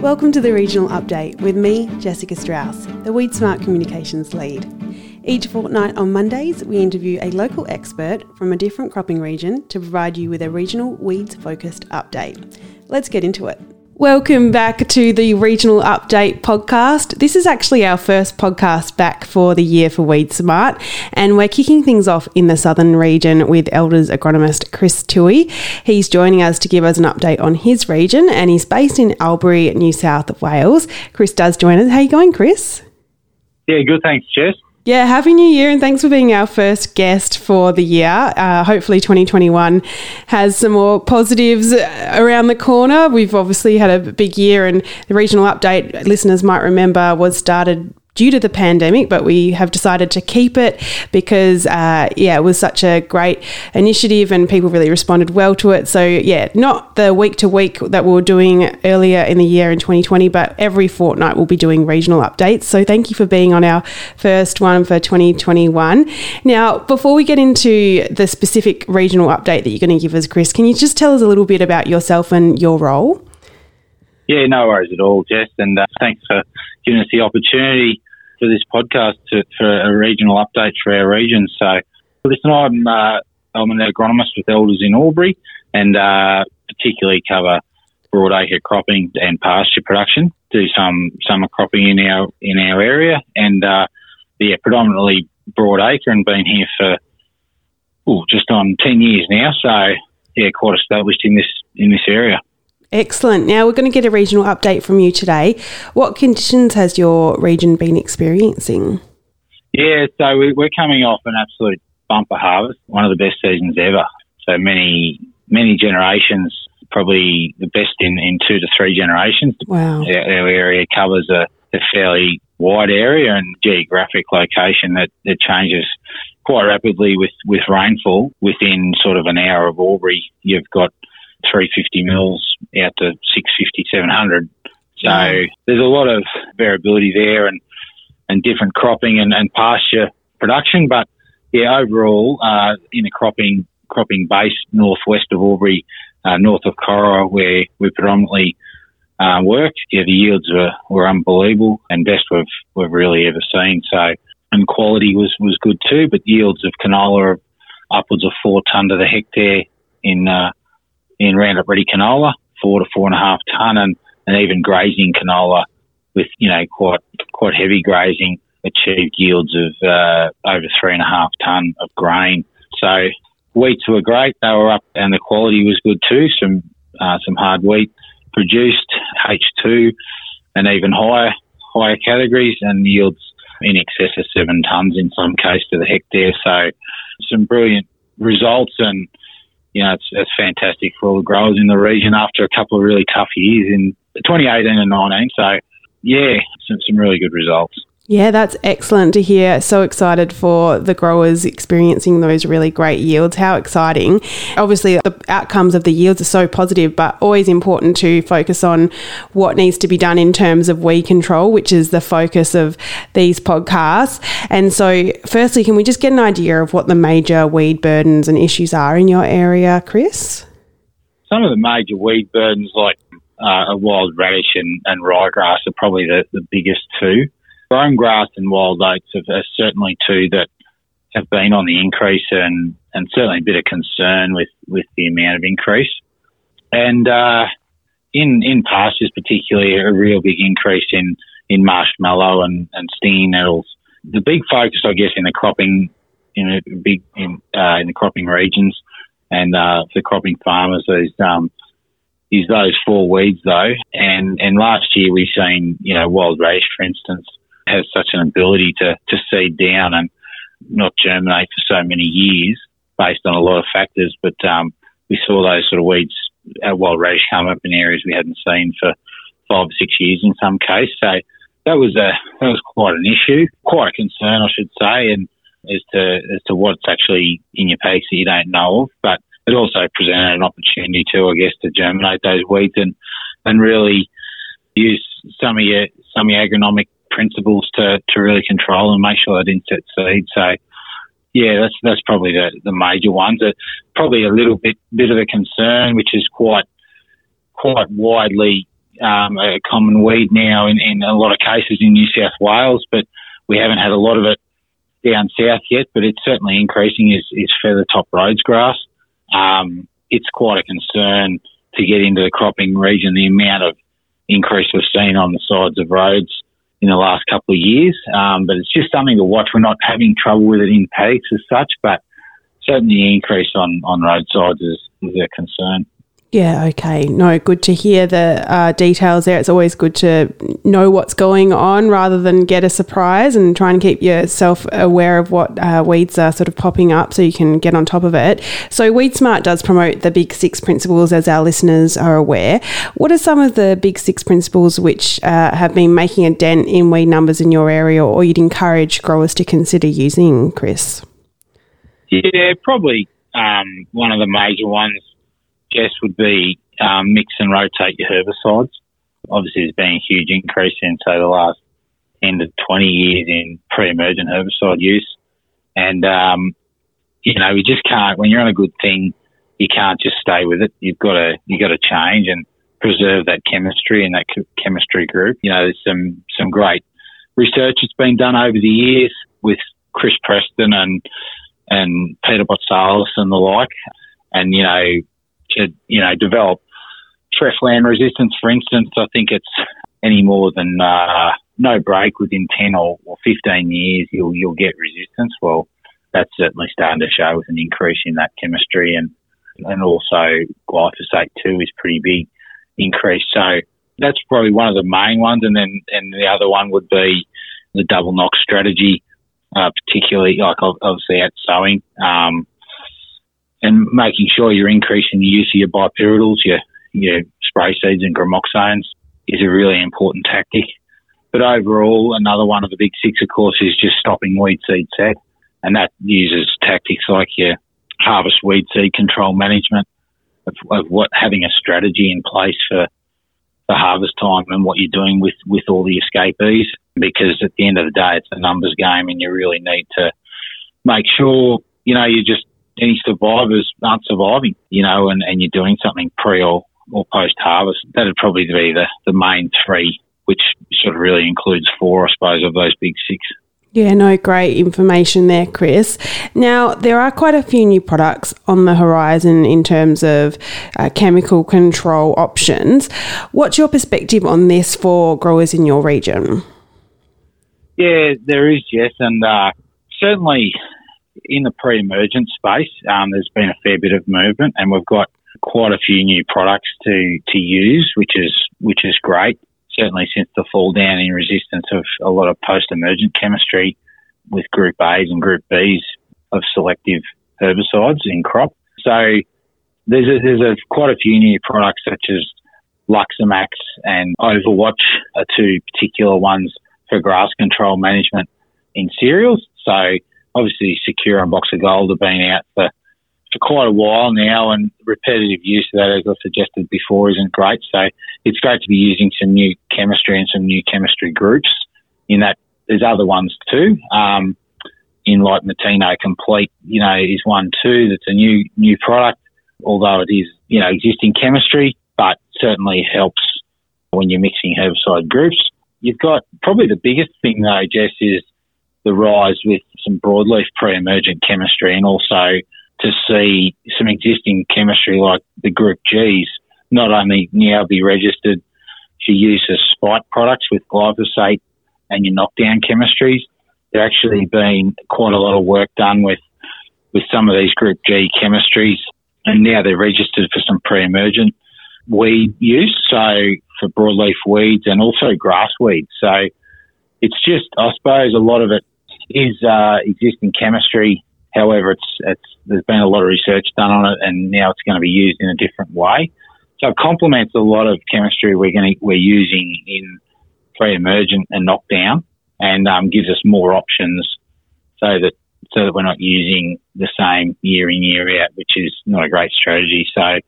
Welcome to the Regional Update with me, Jessica Strauss, the Weed Smart Communications lead. Each fortnight on Mondays, we interview a local expert from a different cropping region to provide you with a regional weeds focused update. Let's get into it. Welcome back to the Regional Update podcast. This is actually our first podcast back for the year for Weed Smart, and we're kicking things off in the southern region with Elders agronomist Chris Tui. He's joining us to give us an update on his region, and he's based in Albury, New South Wales. Chris does join us. How you going, Chris? Yeah, good. Thanks, Jess. Yeah, Happy New Year and thanks for being our first guest for the year. Uh, hopefully, 2021 has some more positives around the corner. We've obviously had a big year, and the regional update, listeners might remember, was started due to the pandemic, but we have decided to keep it because, uh, yeah, it was such a great initiative and people really responded well to it. So, yeah, not the week to week that we were doing earlier in the year in 2020, but every fortnight we'll be doing regional updates. So, thank you for being on our first one for 2021. Now, before we get into the specific regional update that you're going to give us, Chris, can you just tell us a little bit about yourself and your role? Yeah, no worries at all, Jess, and uh, thanks for giving us the opportunity for this podcast to, for a regional update for our region. So, listen, I'm uh, I'm an agronomist with Elders in Albury, and uh, particularly cover broadacre cropping and pasture production. Do some summer cropping in our in our area, and uh, yeah, predominantly broadacre, and been here for ooh, just on ten years now. So yeah, quite established in this in this area. Excellent. Now we're going to get a regional update from you today. What conditions has your region been experiencing? Yeah, so we're coming off an absolute bumper harvest, one of the best seasons ever. So many, many generations, probably the best in, in two to three generations. Wow. Our, area covers a, a, fairly wide area and geographic location that, that changes quite rapidly with, with rainfall. Within sort of an hour of Albury, you've got 350 mils out to 650, 700. So there's a lot of variability there and, and different cropping and, and pasture production. But yeah, overall, uh, in a cropping, cropping base northwest of Albury, uh, north of Corowa, where we predominantly uh, work, yeah, the yields were, were unbelievable and best we've, we've really ever seen. So, and quality was, was good too, but yields of canola are upwards of four tonne to the hectare in, uh, in Roundup Ready canola, four to four and a half ton, and, and even grazing canola with you know quite quite heavy grazing achieved yields of uh, over three and a half ton of grain. So wheats were great; they were up, and the quality was good too. Some uh, some hard wheat produced H two, and even higher higher categories, and yields in excess of seven tons in some case to the hectare. So some brilliant results and you know, it's, it's fantastic for all the growers in the region after a couple of really tough years in 2018 and 19. So, yeah, some, some really good results. Yeah, that's excellent to hear. So excited for the growers experiencing those really great yields. How exciting. Obviously, the outcomes of the yields are so positive, but always important to focus on what needs to be done in terms of weed control, which is the focus of these podcasts. And so, firstly, can we just get an idea of what the major weed burdens and issues are in your area, Chris? Some of the major weed burdens, like uh, wild radish and, and ryegrass, are probably the, the biggest two brome grass and wild oats are certainly two that have been on the increase and, and certainly a bit of concern with, with the amount of increase. And uh, in in pastures, particularly, a real big increase in, in marshmallow and, and stinging nettles. The big focus, I guess, in the cropping in big in, uh, in the cropping regions and uh, for cropping farmers is um, is those four weeds though. And and last year we've seen you know wild radish, for instance, has such an ability to, to seed down and not germinate for so many years based on a lot of factors. But um, we saw those sort of weeds, our wild radish come up in areas we hadn't seen for five or six years in some case. So that was a that was quite an issue, quite a concern, I should say, and as to as to what's actually in your pace that you don't know of. But it also presented an opportunity to, I guess, to germinate those weeds and and really use some of your some of your agronomic principles to, to really control and make sure they didn't set seed. So, yeah, that's that's probably the, the major ones. Uh, probably a little bit bit of a concern, which is quite quite widely um, a common weed now in, in a lot of cases in New South Wales, but we haven't had a lot of it down south yet. But it's certainly increasing. Is is feather top Rhodes grass. Um, it's quite a concern to get into the cropping region. The amount of increase we've seen on the sides of roads in the last couple of years, um, but it's just something to watch. We're not having trouble with it in paddocks as such, but certainly the increase on on roadsides is, is a concern. Yeah, okay. No, good to hear the uh, details there. It's always good to know what's going on rather than get a surprise and try and keep yourself aware of what uh, weeds are sort of popping up so you can get on top of it. So, Weed Smart does promote the Big Six principles, as our listeners are aware. What are some of the Big Six principles which uh, have been making a dent in weed numbers in your area or you'd encourage growers to consider using, Chris? Yeah, probably um, one of the major ones Guess would be um, mix and rotate your herbicides. Obviously, there's been a huge increase in, say, the last 10 to 20 years in pre-emergent herbicide use. And, um, you know, you just can't, when you're on a good thing, you can't just stay with it. You've got to, you've got to change and preserve that chemistry and that chemistry group. You know, there's some, some great research that's been done over the years with Chris Preston and, and Peter Boutsalis and the like. And, you know, to, you know, develop treflan resistance, for instance, I think it's any more than uh, no break within 10 or, or 15 years, you'll, you'll get resistance. Well, that's certainly starting to show with an increase in that chemistry and, and also glyphosate too is pretty big increase. So that's probably one of the main ones. And then, and the other one would be the double knock strategy, uh, particularly like obviously at sowing. Um, and making sure you're increasing the use of your bipyridyls, your, your spray seeds and Gramoxones is a really important tactic. But overall, another one of the big six, of course, is just stopping weed seed set. And that uses tactics like your harvest weed seed control management of, of what having a strategy in place for the harvest time and what you're doing with, with all the escapees. Because at the end of the day, it's a numbers game and you really need to make sure, you know, you just any survivors aren't surviving, you know, and, and you're doing something pre or, or post harvest. That'd probably be the, the main three, which sort of really includes four, I suppose, of those big six. Yeah, no, great information there, Chris. Now, there are quite a few new products on the horizon in terms of uh, chemical control options. What's your perspective on this for growers in your region? Yeah, there is, yes. And uh, certainly in the pre-emergent space, um, there's been a fair bit of movement, and we've got quite a few new products to to use, which is which is great. Certainly, since the fall down in resistance of a lot of post-emergent chemistry with Group A's and Group B's of selective herbicides in crop. So there's a, there's a, quite a few new products such as Luximax and Overwatch are two particular ones for grass control management in cereals. So obviously Sakura and Boxer Gold have been out for, for quite a while now, and repetitive use of that, as I suggested before, isn't great. So it's great to be using some new chemistry and some new chemistry groups. In that, there's other ones too. Um, in like Mateno Complete, you know, is one too. That's a new new product, although it is you know existing chemistry, but certainly helps when you're mixing herbicide groups. You've got probably the biggest thing though, Jess, is the rise with some broadleaf pre-emergent chemistry and also to see some existing chemistry like the Group Gs not only now be registered for use as spike products with glyphosate and your knockdown chemistries. There actually been quite a lot of work done with with some of these Group G chemistries, and now they're registered for some pre-emergent weed use, so for broadleaf weeds and also grass weeds. So it's just, I suppose, a lot of it is uh, existing chemistry. However, it's it's there's been a lot of research done on it, and now it's going to be used in a different way. So it complements a lot of chemistry we're going to, we're using in pre-emergent and knockdown, and um, gives us more options so that so that we're not using the same year in year out, which is not a great strategy. So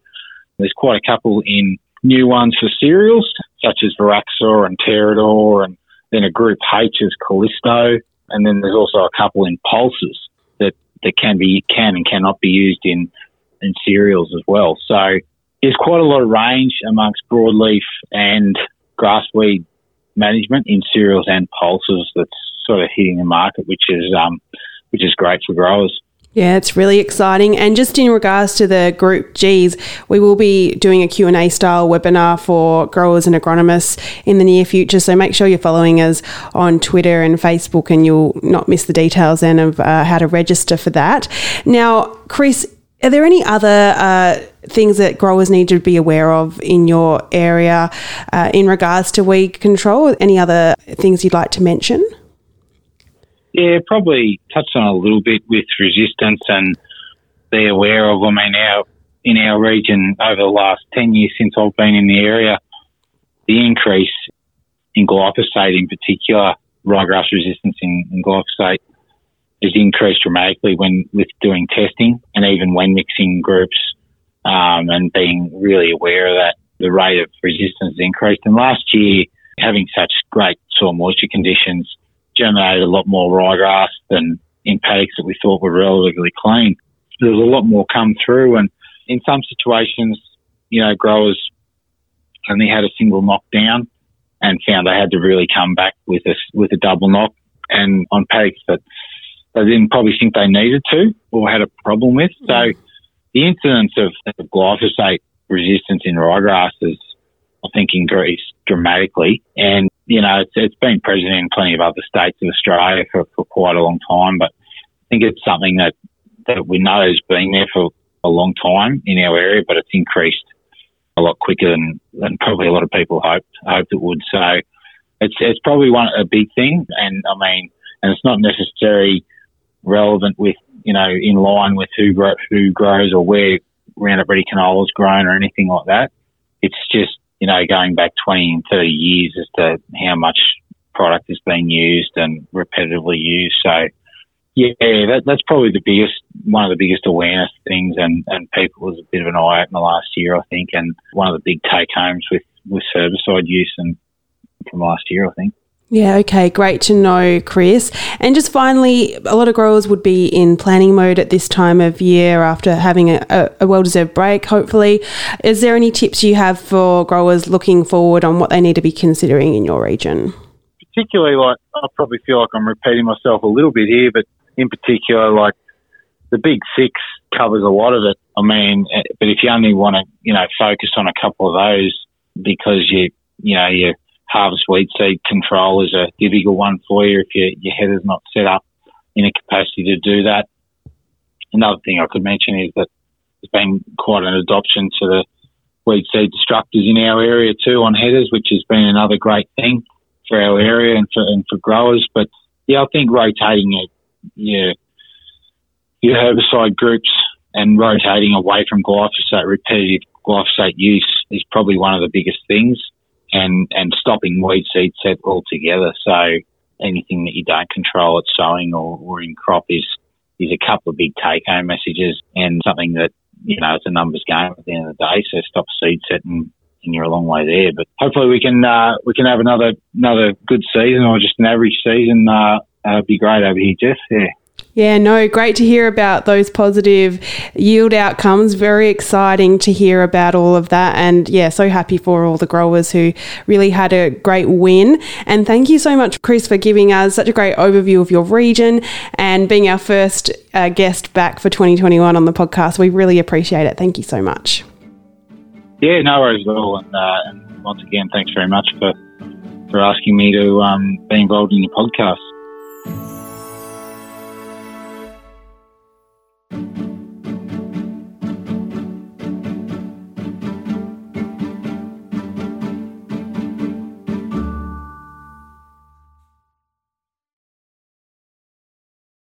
there's quite a couple in new ones for cereals, such as Voraxor and Terrad'or, and then a group H is Callisto, and then there's also a couple in pulses that, that can be can and cannot be used in in cereals as well. So there's quite a lot of range amongst broadleaf and grassweed management in cereals and pulses that's sort of hitting the market, which is um, which is great for growers. Yeah, it's really exciting. And just in regards to the Group Gs, we will be doing a Q&A style webinar for growers and agronomists in the near future. So make sure you're following us on Twitter and Facebook and you'll not miss the details then of uh, how to register for that. Now, Chris, are there any other uh, things that growers need to be aware of in your area uh, in regards to weed control? Any other things you'd like to mention? Yeah, probably touched on a little bit with resistance and be aware of. I mean, our in our region over the last ten years since I've been in the area, the increase in glyphosate, in particular, ryegrass resistance in, in glyphosate, has increased dramatically when with doing testing and even when mixing groups um, and being really aware of that. The rate of resistance increased, and last year having such great soil moisture conditions germinated a lot more ryegrass than in paddocks that we thought were relatively clean. There was a lot more come through, and in some situations, you know, growers only had a single knockdown and found they had to really come back with a with a double knock. And on paddocks that they didn't probably think they needed to or had a problem with. So mm. the incidence of, of glyphosate resistance in ryegrass has, I think, increased dramatically. And you know, it's, it's been present in plenty of other states of Australia for, for quite a long time, but I think it's something that, that we know has been there for a long time in our area, but it's increased a lot quicker than, than probably a lot of people hoped hoped it would. So it's it's probably one a big thing, and I mean, and it's not necessarily relevant with you know in line with who who grows or where Roundup Ready canola is grown or anything like that. It's just you know, going back 20 and 30 years as to how much product is being used and repetitively used. So, yeah, that, that's probably the biggest, one of the biggest awareness things, and, and people was a bit of an eye opener last year, I think, and one of the big take homes with, with herbicide use and from last year, I think. Yeah, okay, great to know, Chris. And just finally, a lot of growers would be in planning mode at this time of year after having a, a well deserved break, hopefully. Is there any tips you have for growers looking forward on what they need to be considering in your region? Particularly, like, I probably feel like I'm repeating myself a little bit here, but in particular, like, the big six covers a lot of it. I mean, eh, but if you only want to, you know, focus on a couple of those because you, you know, you harvest weed seed control is a difficult one for you if your, your header's not set up in a capacity to do that. Another thing I could mention is that there's been quite an adoption to the weed seed destructors in our area too on headers, which has been another great thing for our area and for, and for growers. But yeah, I think rotating it, yeah, your herbicide groups and rotating away from glyphosate, repetitive glyphosate use is probably one of the biggest things and, and stopping weed seed set altogether. So anything that you don't control at sowing or, or in crop is, is a couple of big take home messages and something that, you know, it's a numbers game at the end of the day. So stop seed setting and you're a long way there. But hopefully we can, uh, we can have another, another good season or just an average season. Uh, uh, be great over here, Jeff. Yeah. Yeah, no, great to hear about those positive yield outcomes. Very exciting to hear about all of that. And yeah, so happy for all the growers who really had a great win. And thank you so much, Chris, for giving us such a great overview of your region and being our first uh, guest back for 2021 on the podcast. We really appreciate it. Thank you so much. Yeah, no worries at all. And, uh, and once again, thanks very much for, for asking me to um, be involved in your podcast. Thank you.